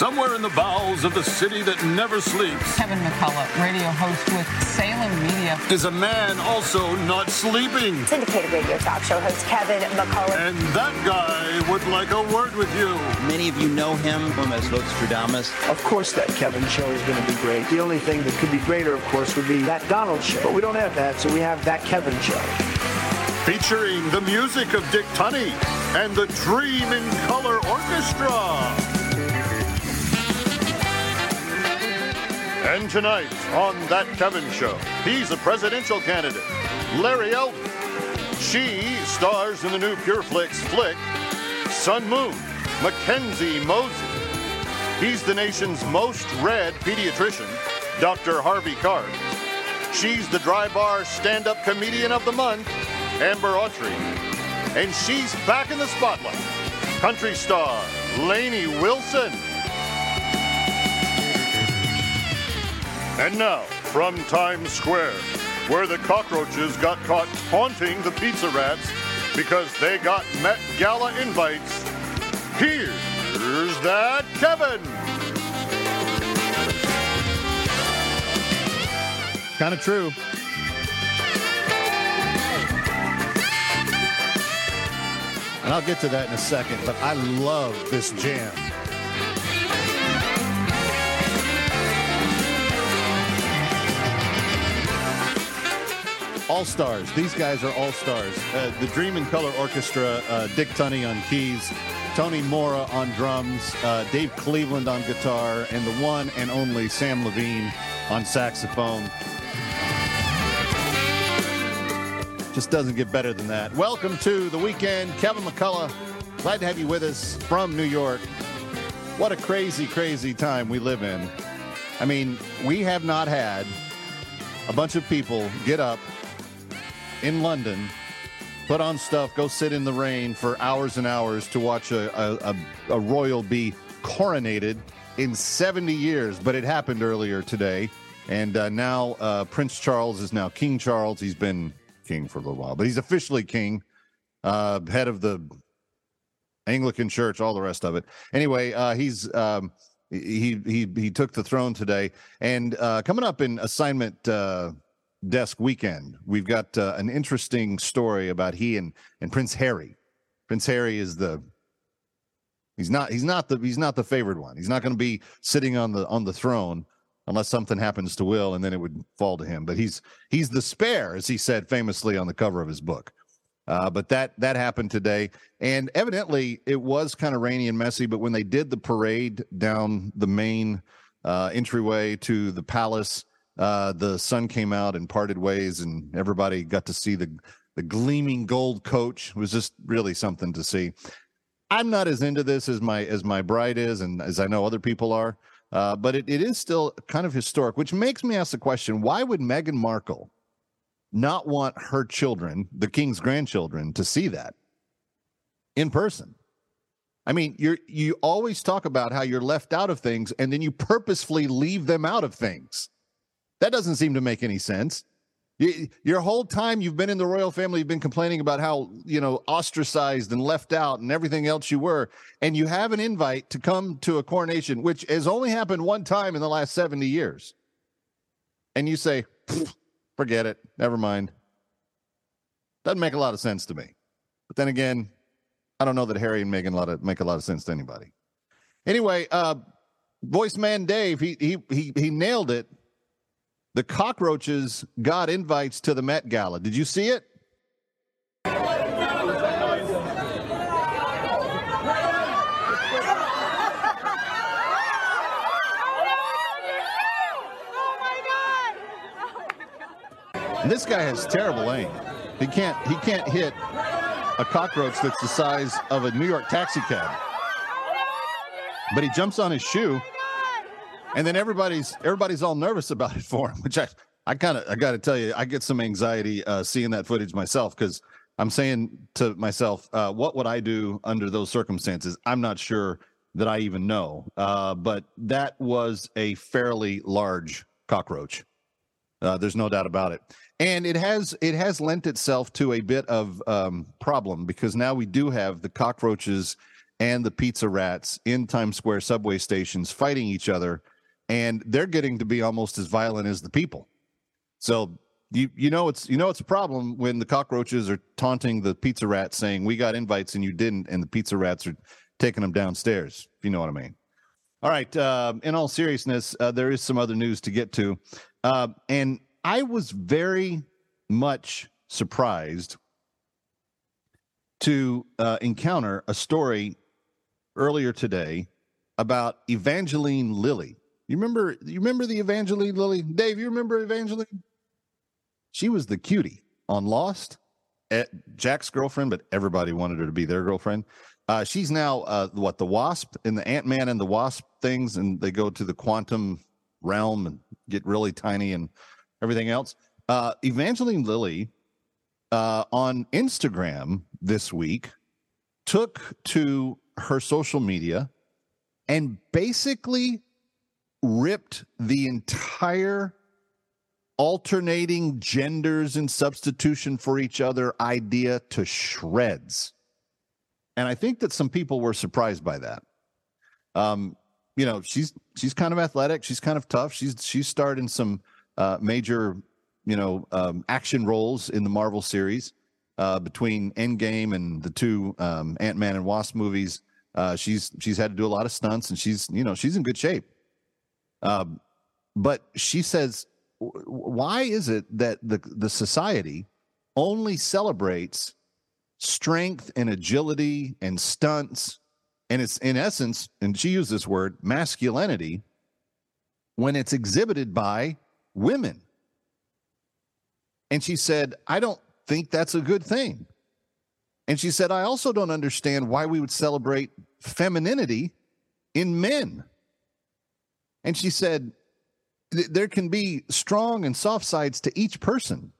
somewhere in the bowels of the city that never sleeps, Kevin McCullough, radio host with Salem Media. is a man also not sleeping. Syndicated radio talk show host Kevin McCullough. And that guy would like a word with you. Many of you know him as Nostradamus. Of course, that Kevin show is going to be great. The only thing that could be greater, of course, would be that Donald show. But we don't have that, so we have that Kevin show. Featuring the music of Dick Tunney and the Dream in Color Orchestra. And tonight on That Kevin Show, he's a presidential candidate, Larry Elder. She stars in the new Pure Flix flick, Sun Moon, Mackenzie Mosey. He's the nation's most read pediatrician, Dr. Harvey Karp. She's the dry bar stand-up comedian of the month, Amber Autry. And she's back in the spotlight, country star, Lainey Wilson. And now, from Times Square, where the cockroaches got caught taunting the pizza rats because they got Met Gala invites, here's that Kevin. Kind of true. And I'll get to that in a second, but I love this jam. All stars. These guys are all stars. Uh, the Dream in Color Orchestra, uh, Dick Tunney on keys, Tony Mora on drums, uh, Dave Cleveland on guitar, and the one and only Sam Levine on saxophone. Just doesn't get better than that. Welcome to the weekend. Kevin McCullough, glad to have you with us from New York. What a crazy, crazy time we live in. I mean, we have not had a bunch of people get up in London, put on stuff, go sit in the rain for hours and hours to watch a, a, a, a royal be coronated in 70 years. But it happened earlier today. And uh, now uh, Prince Charles is now King Charles. He's been king for a little while, but he's officially king, uh, head of the Anglican Church, all the rest of it. Anyway, uh, he's um, he he he took the throne today, and uh, coming up in assignment uh, desk weekend, we've got uh, an interesting story about he and and Prince Harry. Prince Harry is the he's not he's not the he's not the favored one. He's not going to be sitting on the on the throne unless something happens to Will, and then it would fall to him. But he's he's the spare, as he said famously on the cover of his book. Uh, but that that happened today, and evidently it was kind of rainy and messy. But when they did the parade down the main uh, entryway to the palace, uh, the sun came out and parted ways, and everybody got to see the the gleaming gold coach. It was just really something to see. I'm not as into this as my as my bride is, and as I know other people are. Uh, but it, it is still kind of historic, which makes me ask the question why would Meghan Markle not want her children, the king's grandchildren, to see that in person? I mean, you're you always talk about how you're left out of things and then you purposefully leave them out of things. That doesn't seem to make any sense. You, your whole time you've been in the royal family, you've been complaining about how, you know, ostracized and left out and everything else you were. And you have an invite to come to a coronation, which has only happened one time in the last 70 years. And you say, forget it. Never mind. Doesn't make a lot of sense to me. But then again, I don't know that Harry and Meghan lot of, make a lot of sense to anybody. Anyway, uh, voice man Dave, he he he he nailed it. The cockroaches got invites to the Met Gala. Did you see it? This guy has terrible aim. He can't he can't hit a cockroach that's the size of a New York taxi cab. But he jumps on his shoe and then everybody's everybody's all nervous about it for him, which I I kind of I got to tell you, I get some anxiety uh, seeing that footage myself because I'm saying to myself, uh, what would I do under those circumstances? I'm not sure that I even know, uh, but that was a fairly large cockroach. Uh, there's no doubt about it, and it has it has lent itself to a bit of um, problem because now we do have the cockroaches and the pizza rats in Times Square subway stations fighting each other, and they're getting to be almost as violent as the people. So you you know it's you know it's a problem when the cockroaches are taunting the pizza rats saying we got invites and you didn't, and the pizza rats are taking them downstairs. If you know what I mean. All right. Uh, in all seriousness, uh, there is some other news to get to, uh, and I was very much surprised to uh, encounter a story earlier today about Evangeline Lilly. You remember? You remember the Evangeline Lilly? Dave, you remember Evangeline? She was the cutie on Lost, at Jack's girlfriend, but everybody wanted her to be their girlfriend. Uh, she's now uh, what the Wasp in the Ant Man and the Wasp things, and they go to the quantum realm and get really tiny and everything else. Uh, Evangeline Lilly uh, on Instagram this week took to her social media and basically ripped the entire alternating genders and substitution for each other idea to shreds. And I think that some people were surprised by that. Um, you know, she's she's kind of athletic, she's kind of tough. She's she's starred in some uh, major, you know, um, action roles in the Marvel series. Uh, between Endgame and the two um, Ant Man and Wasp movies, uh, she's she's had to do a lot of stunts, and she's you know she's in good shape. Um, but she says why is it that the the society only celebrates strength and agility and stunts? And it's in essence and she used this word masculinity when it's exhibited by women. And she said i don't think that's a good thing. And she said i also don't understand why we would celebrate femininity in men and she said there can be strong and soft sides to each person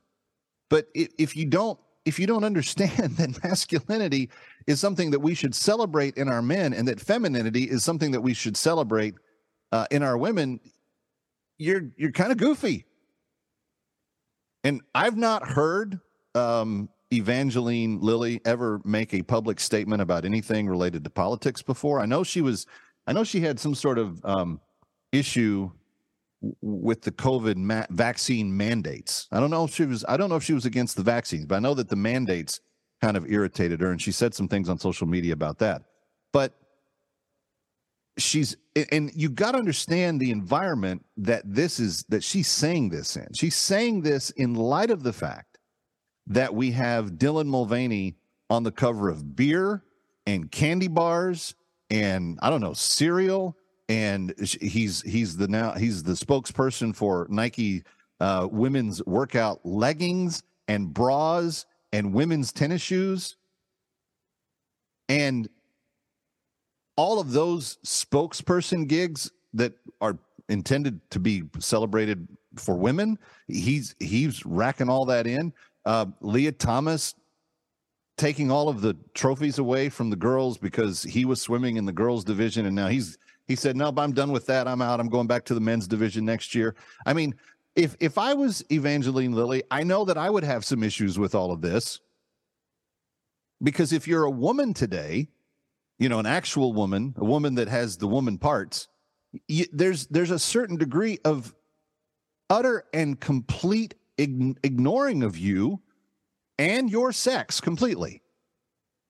but if you don't if you don't understand that masculinity is something that we should celebrate in our men and that femininity is something that we should celebrate uh, in our women you're you're kind of goofy. And i've not heard um, evangeline lilly ever make a public statement about anything related to politics before. I know she was i know she had some sort of um, issue with the COVID ma- vaccine mandates. I don't know if she was. I don't know if she was against the vaccines, but I know that the mandates kind of irritated her, and she said some things on social media about that. But she's and you got to understand the environment that this is that she's saying this in. She's saying this in light of the fact that we have Dylan Mulvaney on the cover of beer and candy bars and I don't know cereal and he's he's the now he's the spokesperson for Nike uh, women's workout leggings and bras and women's tennis shoes, and all of those spokesperson gigs that are intended to be celebrated for women. He's he's racking all that in. Uh, Lia Thomas taking all of the trophies away from the girls because he was swimming in the girls division and now he's he said, "No, I'm done with that. I'm out. I'm going back to the men's division next year." I mean, if if I was Evangeline Lilly, I know that I would have some issues with all of this. Because if you're a woman today, you know, an actual woman, a woman that has the woman parts, you, there's there's a certain degree of utter and complete ign- ignoring of you and your sex completely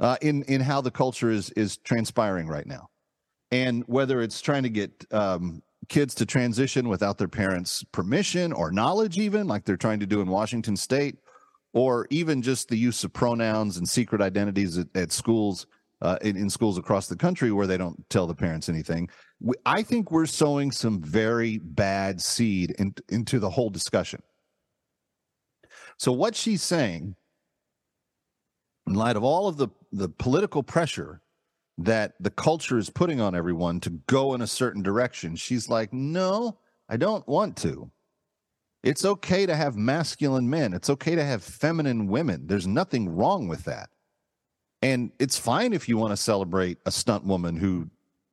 uh, in in how the culture is is transpiring right now and whether it's trying to get um, kids to transition without their parents' permission or knowledge, even like they're trying to do in Washington State, or even just the use of pronouns and secret identities at, at schools. Uh, in, in, schools across the country where they don't tell the parents anything. We, I think we're sowing some very bad seed in, into the whole discussion. So, what she's saying, in light of all of the, the political pressure that the culture is putting on everyone to go in a certain direction. She's like, no, I don't want to. It's okay to have masculine men. It's okay to have feminine women. There's nothing wrong with that. And it's fine if you want to celebrate a stunt woman who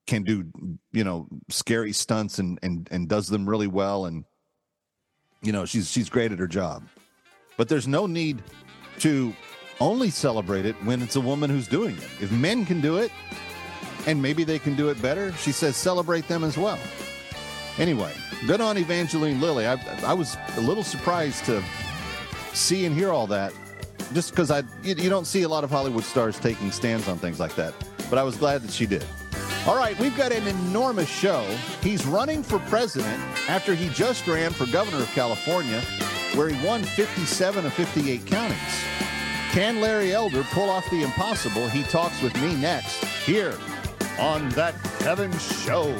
can do, you know, scary stunts and and and does them really well and you know, she's she's great at her job. But there's no need to only celebrate it when it's a woman who's doing it. If men can do it, and maybe they can do it better. She says celebrate them as well. Anyway, good on Evangeline Lilly. I, I was a little surprised to see and hear all that, just because I you, you don't see a lot of Hollywood stars taking stands on things like that. But I was glad that she did. All right, we've got an enormous show. He's running for president after he just ran for governor of California, where he won 57 of 58 counties. Can Larry Elder pull off the impossible? He talks with me next here on That Kevin Show.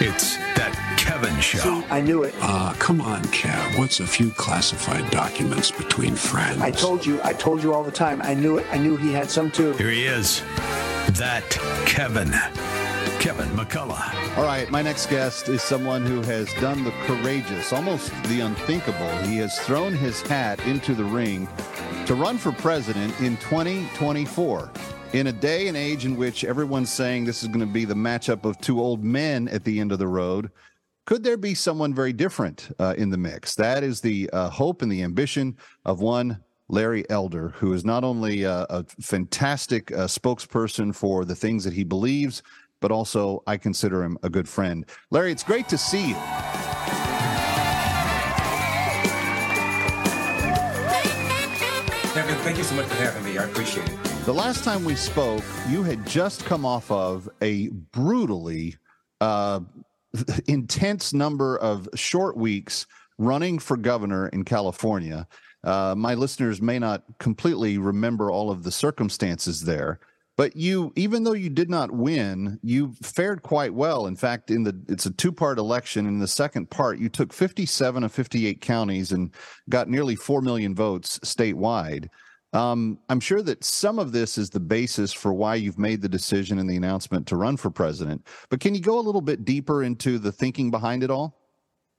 It's That Kevin Show. See, I knew it. Uh, come on, Kev. What's a few classified documents between friends? I told you. I told you all the time. I knew it. I knew he had some too. Here he is. That Kevin. Kevin McCullough. All right, my next guest is someone who has done the courageous, almost the unthinkable. He has thrown his hat into the ring to run for president in 2024. In a day and age in which everyone's saying this is going to be the matchup of two old men at the end of the road, could there be someone very different uh, in the mix? That is the uh, hope and the ambition of one Larry Elder, who is not only uh, a fantastic uh, spokesperson for the things that he believes, but also I consider him a good friend. Larry, it's great to see you. Thank you so much for having me. I appreciate it. The last time we spoke, you had just come off of a brutally uh, intense number of short weeks running for governor in California. Uh, my listeners may not completely remember all of the circumstances there, but you, even though you did not win, you fared quite well. In fact, in the it's a two-part election. In the second part, you took 57 of 58 counties and got nearly four million votes statewide. Um, I'm sure that some of this is the basis for why you've made the decision and the announcement to run for president. But can you go a little bit deeper into the thinking behind it all?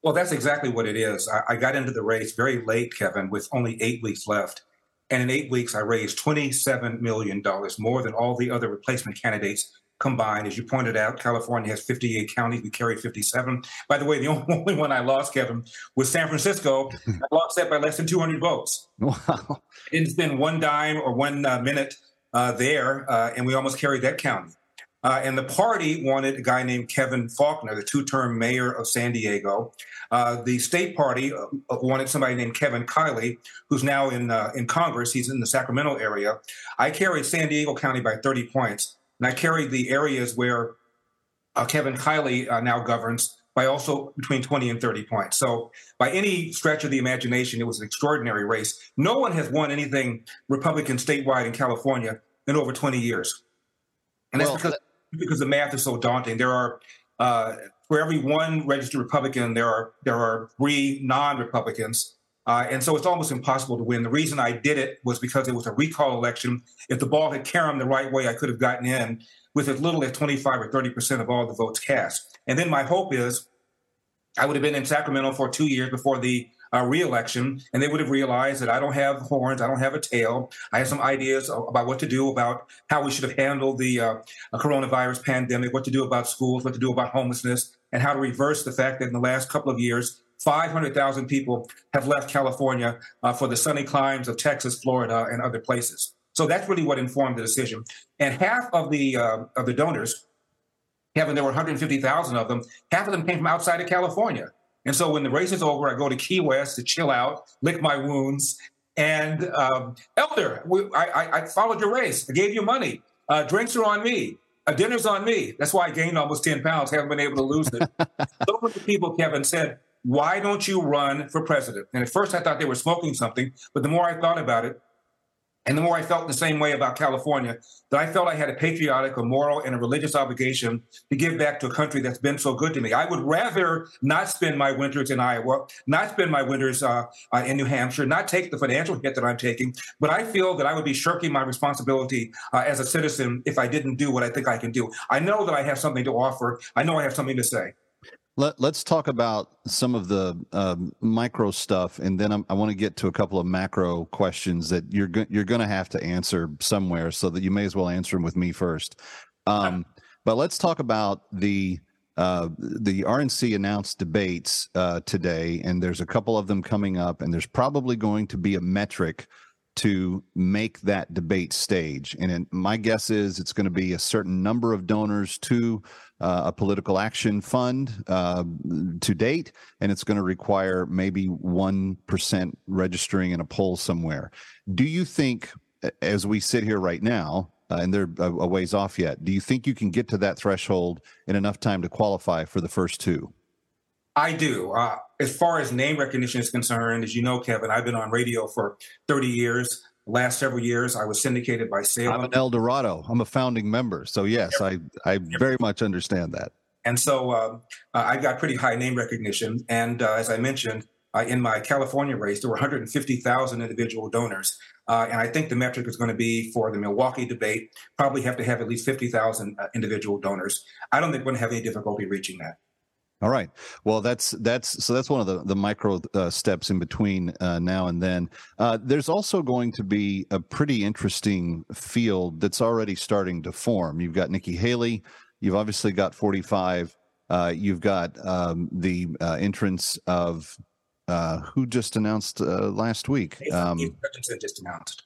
Well, that's exactly what it is. I, I got into the race very late, Kevin, with only eight weeks left. And in eight weeks, I raised $27 million, more than all the other replacement candidates combined. As you pointed out, California has 58 counties. We carry 57. By the way, the only one I lost, Kevin, was San Francisco. I lost that by less than 200 votes. Wow. Didn't spend one dime or one uh, minute uh, there, uh, and we almost carried that county. Uh, and the party wanted a guy named Kevin Faulconer, the two term mayor of San Diego. Uh, the state party uh, wanted somebody named Kevin Kiley, who's now in, uh, in Congress. He's in the Sacramento area. I carried San Diego County by 30 points, and I carried the areas where uh, Kevin Kiley uh, now governs by also between 20 and 30 points. So, by any stretch of the imagination, it was an extraordinary race. No one has won anything Republican statewide in California in over 20 years. And that's Well, because because the math is so daunting. There are uh, for every one registered Republican, there are there are three non-Republicans, uh, and so it's almost impossible to win. The reason I did it was because it was a recall election. If the ball had carried the right way, I could have gotten in with as little as 25 or 30 percent of all the votes cast. And then my hope is I would have been in Sacramento for two years before the uh, reelection, and they would have realized that I don't have horns, I don't have a tail. I have some ideas about what to do about how we should have handled the uh, coronavirus pandemic, what to do about schools, what to do about homelessness, and how to reverse the fact that in the last couple of years, 500,000 people have left California uh, for the sunny climes of Texas, Florida, and other places. So that's really what informed the decision. And half of the uh, of the donors, Kevin, there were 150,000 of them. Half of them came from outside of California. And so when the race is over, I go to Key West to chill out, lick my wounds. And um, Elder, we, I, I, I followed your race. I gave you money. Uh, drinks are on me. Uh, dinner's on me. That's why I gained almost 10 pounds. Haven't been able to lose it. so many people, Kevin, said, why don't you run for president? And at first I thought they were smoking something. But the more I thought about it, And the more I felt the same way about California, that I felt I had a patriotic, a moral, and a religious obligation to give back to a country that's been so good to me. I would rather not spend my winters in Iowa, not spend my winters uh, uh, in New Hampshire, not take the financial hit that I'm taking, but I feel that I would be shirking my responsibility uh, as a citizen if I didn't do what I think I can do. I know that I have something to offer. I know I have something to say. Let, us talk about some of the um, micro stuff, and then I'm, i want to get to a couple of macro questions that you're go- you're going to have to answer somewhere, so that you may as well answer them with me first. Um, but let's talk about the uh, the RNC announced debates uh, today, and there's a couple of them coming up, and there's probably going to be a metric to make that debate stage. And it, my guess is it's going to be a certain number of donors to uh, a political action fund uh, to date, and it's going to require maybe 1% registering in a poll somewhere. Do you think, as we sit here right now, uh, and they're a, ways off yet, do you think you can get to that threshold in enough time to qualify for the first two? I do. Uh, as far as name recognition is concerned, as you know, Kevin, I've been on radio for 30 years. Last several years, I was syndicated by Salem. I'm an El Dorado. I'm a founding member. So, yes, I, I very much understand that. And so uh, I got pretty high name recognition. And uh, as I mentioned, uh, in my California race, there were 150,000 individual donors. Uh, and I think the metric is going to be for the Milwaukee debate, probably have to have at least 50,000 uh, individual donors. I don't think we're going to have any difficulty reaching that. All right. Well, that's that's so that's one of the the micro uh, steps in between uh, now and then. Uh, there's also going to be a pretty interesting field that's already starting to form. You've got Nikki Haley. You've obviously got 45. Uh, you've got um, the uh, entrance of uh, who just announced last week. Um, just announced.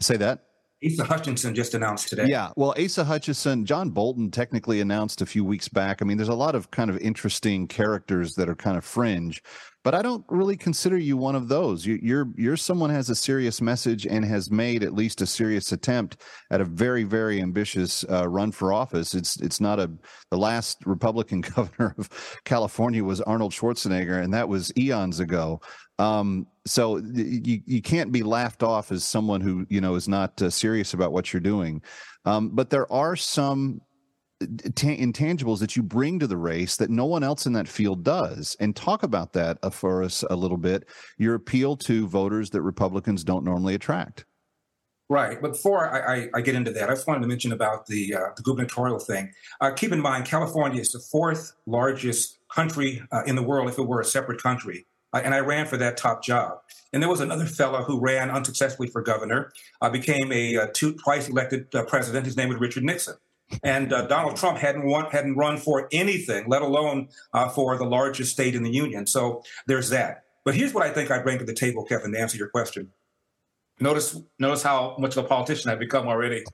Say that. Asa Hutchinson just announced today. Yeah, well, Asa Hutchinson, John Bolton technically announced a few weeks back. I mean, there's a lot of kind of interesting characters that are kind of fringe, but I don't really consider you one of those. You, you're you're someone has a serious message and has made at least a serious attempt at a very very ambitious uh, run for office. It's it's not a the last Republican governor of California was Arnold Schwarzenegger, and that was eons ago. Um, so you you can't be laughed off as someone who you know is not uh, serious about what you're doing. Um, but there are some uh, t- intangibles that you bring to the race that no one else in that field does. And talk about that uh, for us a little bit. Your appeal to voters that Republicans don't normally attract. Right, but before I, I, I, get into that, I just wanted to mention about the uh, the gubernatorial thing. Uh, keep in mind, California is the fourth largest country uh, in the world if it were a separate country uh, and I ran for that top job. And there was another fellow who ran unsuccessfully for governor, uh, became a uh, two, twice elected uh, president. His name was Richard Nixon. And uh, Donald Trump hadn't won, hadn't run for anything, let alone uh, for the largest state in the union. So there's that. But here's what I think I bring to the table, Kevin, to answer your question. Notice, notice how much of a politician I've become already.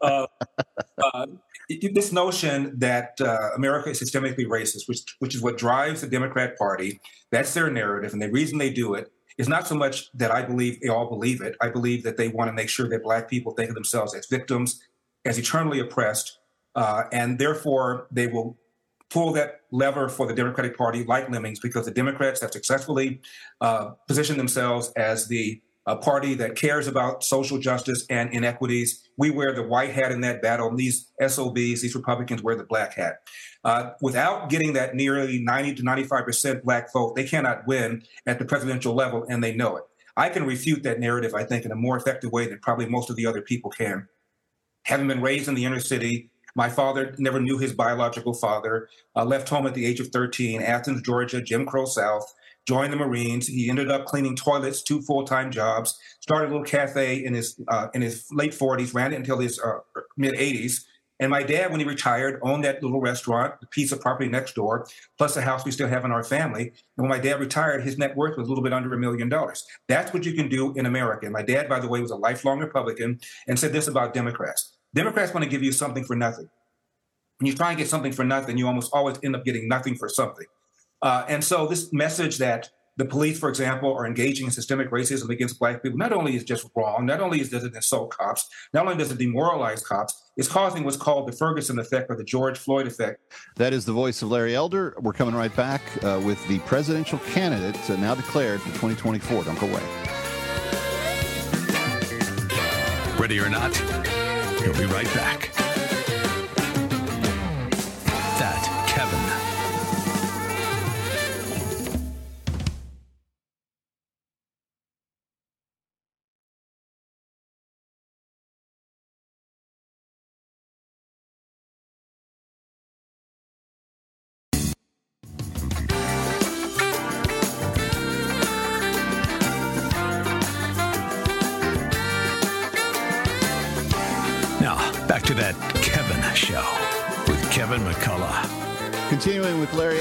Uh, uh, this notion that uh, America is systemically racist, which which is what drives the Democrat Party, that's their narrative, and the reason they do it is not so much that I believe they all believe it. I believe that they want to make sure that Black people think of themselves as victims, as eternally oppressed, uh, and therefore they will pull that lever for the Democratic Party like lemmings because the Democrats have successfully uh, positioned themselves as the a party that cares about social justice and inequities. We wear the white hat in that battle. And these SOBs, these Republicans, wear the black hat. Uh, without getting that nearly 90 to 95% black vote, they cannot win at the presidential level, and they know it. I can refute that narrative, I think, in a more effective way than probably most of the other people can. Having been raised in the inner city, my father never knew his biological father, uh, left home at the age of 13, Athens, Georgia, Jim Crow South joined the Marines. He ended up cleaning toilets, two full time jobs. Started a little cafe in his uh, in his late forties, ran it until his uh, mid eighties. And my dad, when he retired, owned that little restaurant, the piece of property next door, plus the house we still have in our family. And when my dad retired, his net worth was a little bit under a million dollars. That's what you can do in America. And my dad, by the way, was a lifelong Republican and said this about Democrats Democrats want to give you something for nothing. When you try and get something for nothing, you almost always end up getting nothing for something. Uh, and so this message that the police, for example, are engaging in systemic racism against black people, not only is just wrong, not only does it insult cops, not only does it demoralize cops, it's causing what's called the Ferguson effect or the George Floyd effect. That is the voice of Larry Elder. We're coming right back uh, with the presidential candidate uh, now declared for 2024. Don't go away. Ready or not, he'll be right back.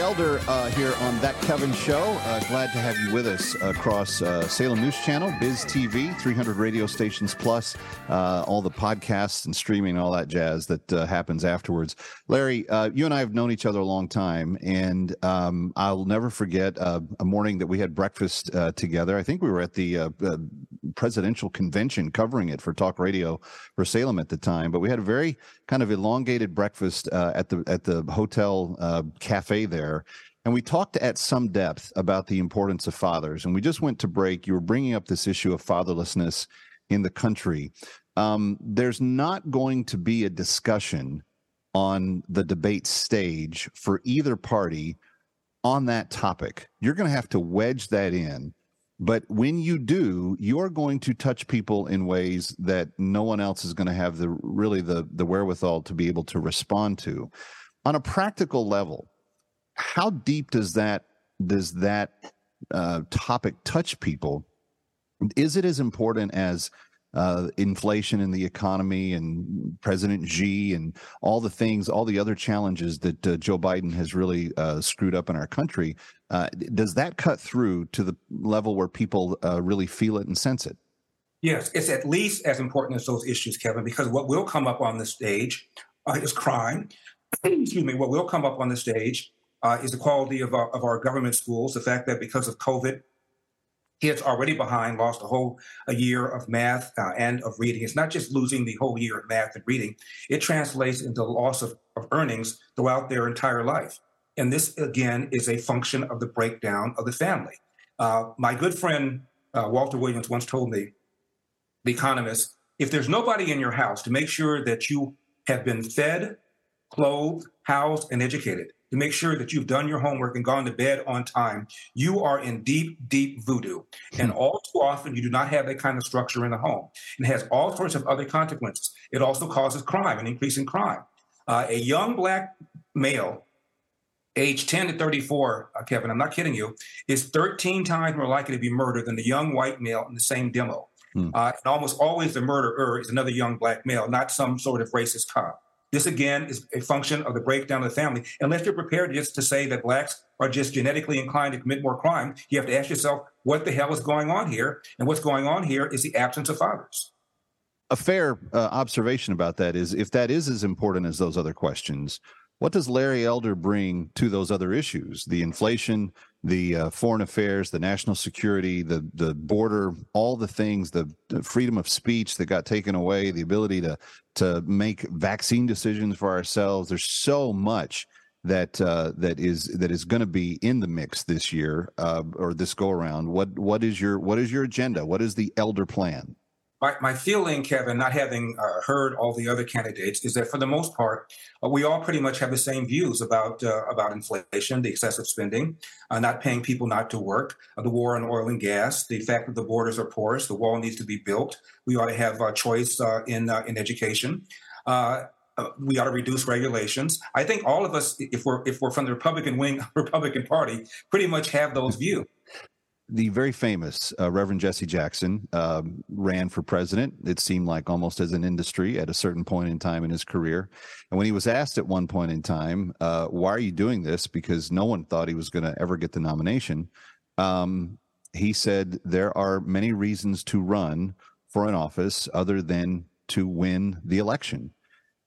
Elder uh, here on That Kevin Show. Uh, glad to have you with us across uh, Salem News Channel, Biz TV, 300 radio stations plus, uh, all the podcasts and streaming, all that jazz that uh, happens afterwards. Larry, uh, you and I have known each other a long time, and um, I'll never forget a morning that we had breakfast together. I think we were at the presidential convention covering it for talk radio for Salem at the time, but we had a very kind of elongated breakfast at the at the hotel cafe there. And we talked at some depth about the importance of fathers. And we just went to break. You were bringing up this issue of fatherlessness in the country. Um, there's not going to be a discussion on the debate stage for either party on that topic. You're going to have to wedge that in. But when you do, you're going to touch people in ways that no one else is going to have the really the the wherewithal to be able to respond to on a practical level, how deep does that does that uh, topic touch people? Is it as important as uh, inflation in the economy and President Xi and all the things, all the other challenges that uh, Joe Biden has really uh, screwed up in our country? Uh, does that cut through to the level where people uh, really feel it and sense it? Yes, it's at least as important as those issues, Kevin, because what will come up on the stage is crime excuse me, what will come up on the stage uh, is the quality of our, of our government schools. The fact that because of COVID, kids already behind lost a whole a year of math uh, and of reading. It's not just losing the whole year of math and reading; it translates into loss of, of earnings throughout their entire life. And this again is a function of the breakdown of the family. Uh, my good friend uh, Walter Williams once told me, the economist, if there's nobody in your house to make sure that you have been fed, clothed, housed, and educated to make sure that you've done your homework and gone to bed on time, you are in deep, deep voodoo. And all too often, you do not have that kind of structure in the home. It has all sorts of other consequences. It also causes crime, an increase in crime. Uh, a young black male, age 10 to 34, uh, Kevin, I'm not kidding you, is 13 times more likely to be murdered than the young white male in the same demo. Hmm. Uh, and almost always the murderer is another young black male, not some sort of racist cop. This again is a function of the breakdown of the family. Unless you're prepared just to say that blacks are just genetically inclined to commit more crime, you have to ask yourself, what the hell is going on here? And what's going on here is the absence of fathers. A fair uh, observation about that is if that is as important as those other questions, what does Larry Elder bring to those other issues? The inflation, the uh, foreign affairs, the national security, the the border, all the things, the, the, freedom of speech that got taken away, the ability to to make vaccine decisions for ourselves. There's so much that uh, that is that is going to be in the mix this year uh, or this go around. What what is your what is your agenda? What is the Elder plan? My, my feeling, Kevin, not having uh, heard all the other candidates, is that for the most part, uh, we all pretty much have the same views about uh, about inflation, the excessive spending, uh, not paying people not to work, uh, the war on oil and gas, the fact that the borders are porous, the wall needs to be built. We ought to have a choice uh, in in education. we ought to reduce regulations. I think all of us, if we're if we're from the Republican wing, Republican Party, pretty much have those views the very famous uh, Reverend Jesse Jackson um, ran for president. It seemed like almost as an industry at a certain point in time in his career. And when he was asked at one point in time, uh, "Why are you doing this?" because no one thought he was going to ever get the nomination, um, he said, "There are many reasons to run for an office other than to win the election."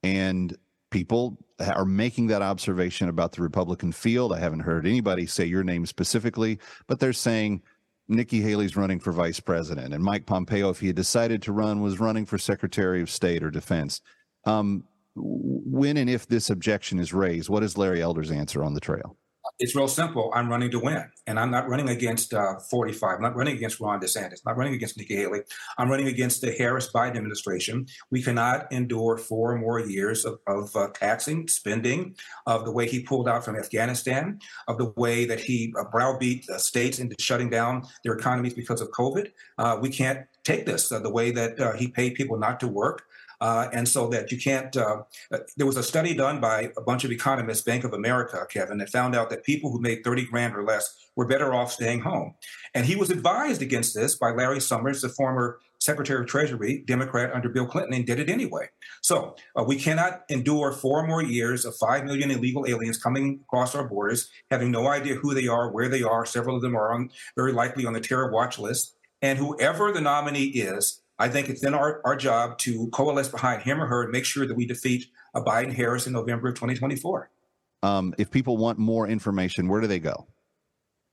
And people are making that observation about the Republican field. I haven't heard anybody say your name specifically, but they're saying Nikki Haley's running for vice president, and Mike Pompeo, if he had decided to run, was running for Secretary of State or Defense. Um, when and if this objection is raised, what is Larry Elder's answer on the trail? It's real simple. I'm running to win, and I'm not running against uh, 45. I'm not running against Ron DeSantis. I'm not running against Nikki Haley. I'm running against the Harris Biden administration. We cannot endure four more years of, of uh, taxing, spending, of the way he pulled out from Afghanistan, of the way that he uh, browbeat states into shutting down their economies because of COVID. Uh, we can't take this. Uh, the way that uh, he paid people not to work, uh, and so that you can't. Uh, there was a study done by a bunch of economists, Bank of America, Kevin, that found out that people who made 30 grand or less were better off staying home. And he was advised against this by Larry Summers, the former Secretary of Treasury, Democrat under Bill Clinton, and did it anyway. So uh, we cannot endure four more years of 5 million illegal aliens coming across our borders, having no idea who they are, where they are. Several of them are on, very likely on the terror watch list. And whoever the nominee is, I think it's then our, our job to coalesce behind him or her and make sure that we defeat a Biden Harris in November of 2024. Um, if people want more information, where do they go?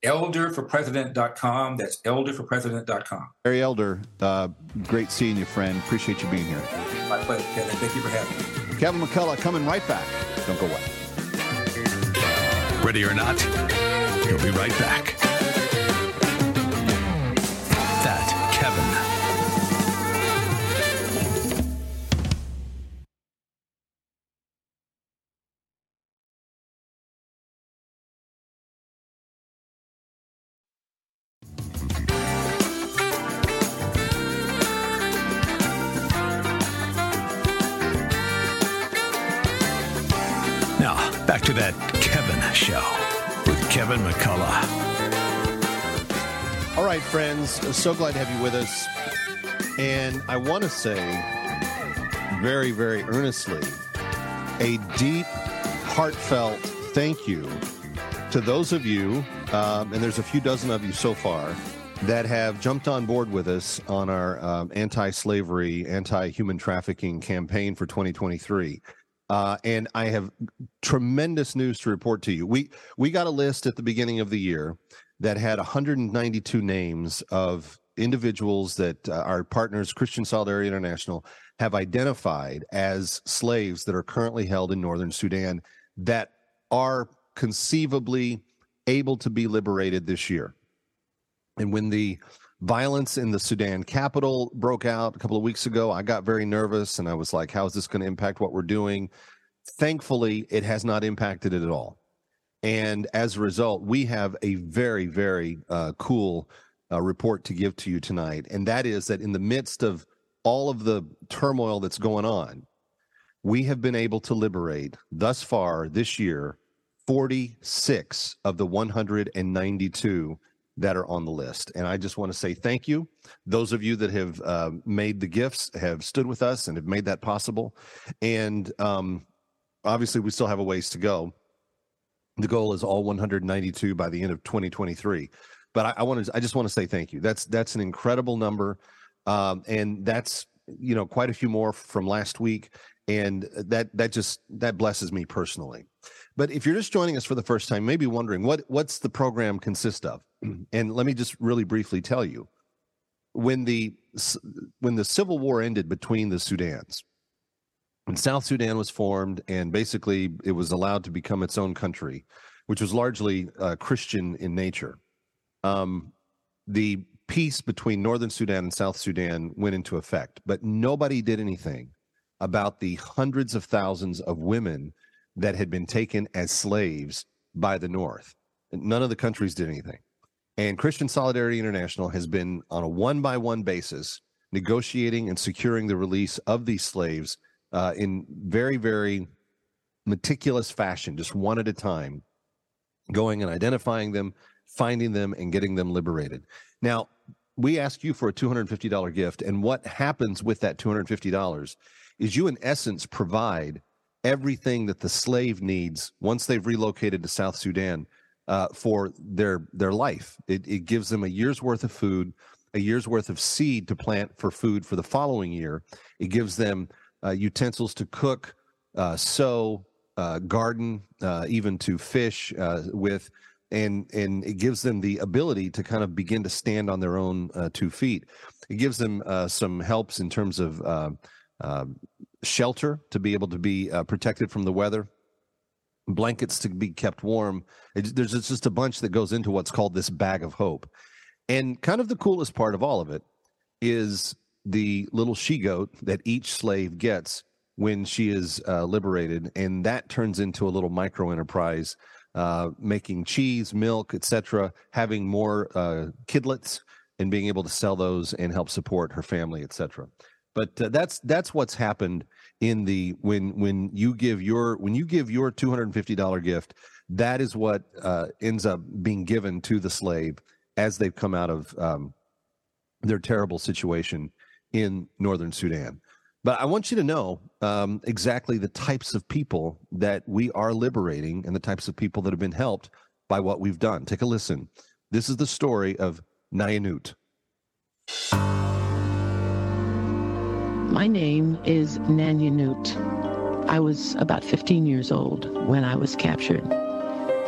Elderforpresident.com. That's elderforpresident.com. Larry Elder, uh, great seeing you, friend. Appreciate you being here. My pleasure, Kevin. Thank you for having me. Kevin McCullough coming right back. Don't go away. Ready or not, he'll be right back. So glad to have you with us. And I want to say very, very earnestly a deep, heartfelt thank you to those of you, um, and there's a few dozen of you so far, that have jumped on board with us on our um, anti slavery, anti human trafficking campaign for 2023. Uh, and I have tremendous news to report to you. We we got a list at the beginning of the year that had 192 names of individuals that uh, our partners, Christian Solidarity International, have identified as slaves that are currently held in northern Sudan that are conceivably able to be liberated this year. And when the violence in the Sudan capital broke out a couple of weeks ago. I got very nervous and I was like, how is this going to impact what we're doing? Thankfully, it has not impacted it at all. And as a result, we have a very, very uh, cool uh, report to give to you tonight. And that is that in the midst of all of the turmoil that's going on, we have been able to liberate thus far this year 46 of the 192 that are on the list. And I just want to say thank you. Those of you that have uh, made the gifts have stood with us and have made that possible. And um, obviously, we still have a ways to go. The goal is all 192 by the end of 2023. But I, I want to, I just want to say thank you. That's that's an incredible number, um, and that's you know quite a few more from last week, and that that just that blesses me personally. But if you're just joining us for the first time, maybe wondering what what's the program consist of, and let me just really briefly tell you, when the when the civil war ended between the Sudans, when South Sudan was formed, and basically it was allowed to become its own country, which was largely uh, Christian in nature. Um, the peace between Northern Sudan and South Sudan went into effect, but nobody did anything about the hundreds of thousands of women that had been taken as slaves by the North. None of the countries did anything. And Christian Solidarity International has been on a one by one basis negotiating and securing the release of these slaves uh, in very, very meticulous fashion, just one at a time, going and identifying them, finding them, and getting them liberated. Now, we ask you for a $250 gift. And what happens with that $250 is you, in essence, provide everything that the slave needs once they've relocated to South Sudan uh, for their their life. It, it gives them a year's worth of food, a year's worth of seed to plant for food for the following year. It gives them uh, utensils to cook, uh, sow, uh, garden, uh, even to fish uh, with. And and it gives them the ability to kind of begin to stand on their own two feet. It gives them some helps in terms of shelter to be able to be uh, protected from the weather. blankets to be kept warm. It, there's just a bunch that goes into what's called this bag of hope. And kind of the coolest part of all of it is the little she goat that each slave gets when she is uh, liberated, and that turns into a little micro enterprise, uh, making cheese, milk, etc., having more uh, kidlets, and being able to sell those and help support her family, etc. But uh, that's that's what's happened in the when when you give your when you give your two hundred and fifty dollar gift, that is what uh, ends up being given to the slave as they've come out of um, their terrible situation in northern Sudan. But I want you to know um, exactly the types of people that we are liberating and the types of people that have been helped by what we've done. Take a listen. This is the story of Nayanut. My name is Nanyanut. I was about 15 years old when I was captured.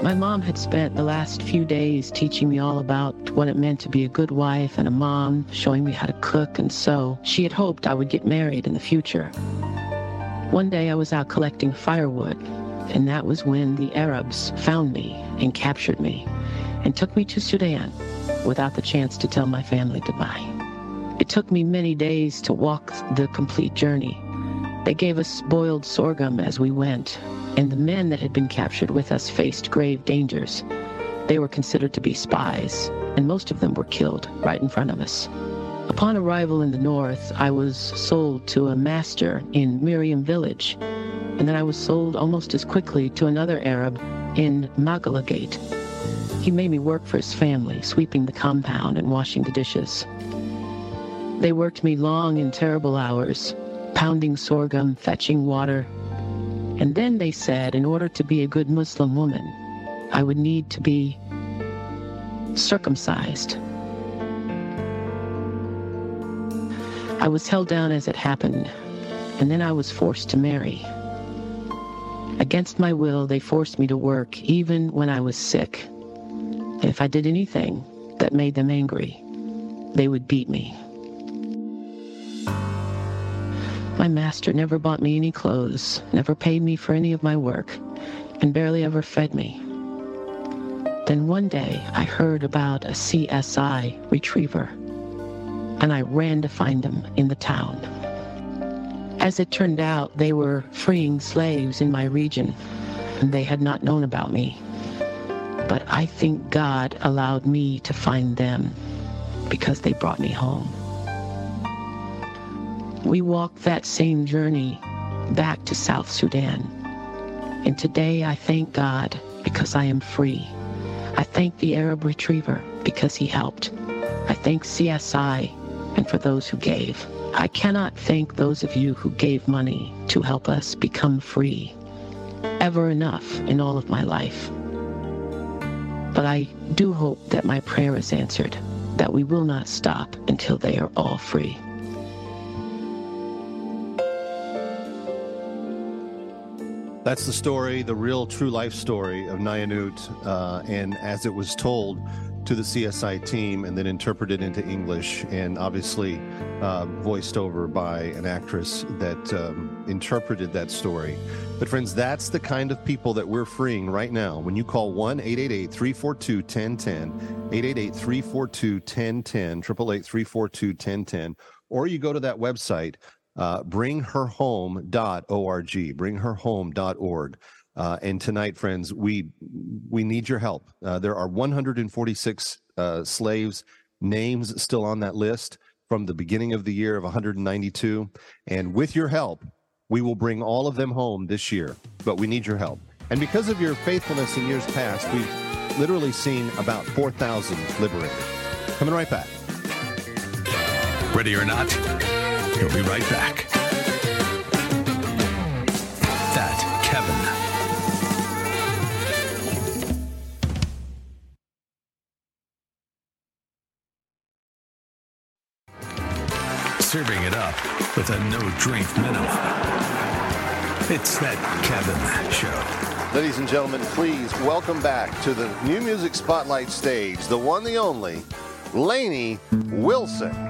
My mom had spent the last few days teaching me all about what it meant to be a good wife and a mom, showing me how to cook and sew. She had hoped I would get married in the future. One day I was out collecting firewood, and that was when the Arabs found me and captured me and took me to Sudan without the chance to tell my family goodbye. It took me many days to walk the complete journey. They gave us boiled sorghum as we went, and the men that had been captured with us faced grave dangers. They were considered to be spies, and most of them were killed right in front of us. Upon arrival in the north, I was sold to a master in Miriam village, and then I was sold almost as quickly to another Arab in Magalagate. He made me work for his family, sweeping the compound and washing the dishes. They worked me long and terrible hours, pounding sorghum, fetching water, and then they said, in order to be a good Muslim woman, I would need to be circumcised. I was held down as it happened, and then I was forced to marry. Against my will, they forced me to work even when I was sick. If I did anything that made them angry, they would beat me. My master never bought me any clothes, never paid me for any of my work, and barely ever fed me. Then one day I heard about a CSI retriever, and I ran to find them in the town. As it turned out, they were freeing slaves in my region, and they had not known about me. But I think God allowed me to find them because they brought me home. We walked that same journey back to South Sudan. And today I thank God because I am free. I thank the Arab Retriever because he helped. I thank CSI and for those who gave. I cannot thank those of you who gave money to help us become free ever enough in all of my life. But I do hope that my prayer is answered, that we will not stop until they are all free. That's the story, the real true life story of Nayanut, uh, and as it was told to the CSI team and then interpreted into English and obviously uh, voiced over by an actress that um, interpreted that story. But, friends, that's the kind of people that we're freeing right now. When you call 1 888 342 1010, 888 342 1010, 888 342 1010, or you go to that website uh, bringherhome.org, bringherhome.org. Uh, and tonight, friends, we we need your help. Uh, there are 146 uh, slaves names still on that list from the beginning of the year of 192. And with your help, we will bring all of them home this year. But we need your help. And because of your faithfulness in years past, we've literally seen about 4,000 liberated. Coming right back. Ready or not? He'll be right back. That Kevin. Serving it up with a no drink minimum. It's that Kevin show. Ladies and gentlemen, please welcome back to the New Music Spotlight stage, the one, the only, Lainey Wilson.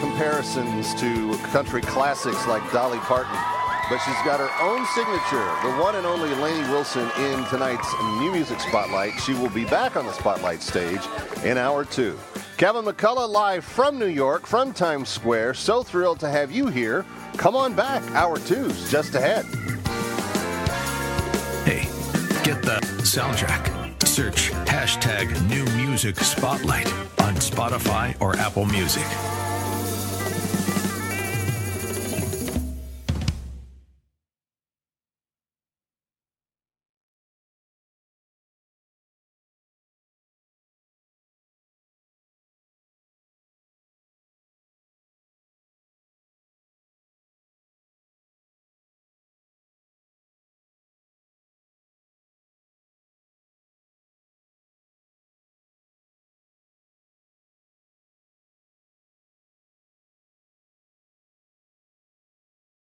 Comparisons to country classics like Dolly Parton. But she's got her own signature, the one and only Lainey Wilson in tonight's New Music Spotlight. She will be back on the Spotlight stage in hour two. Kevin McCullough live from New York, from Times Square. So thrilled to have you here. Come on back. Hour two's just ahead. Hey, get the soundtrack. Search hashtag New Music Spotlight on Spotify or Apple Music.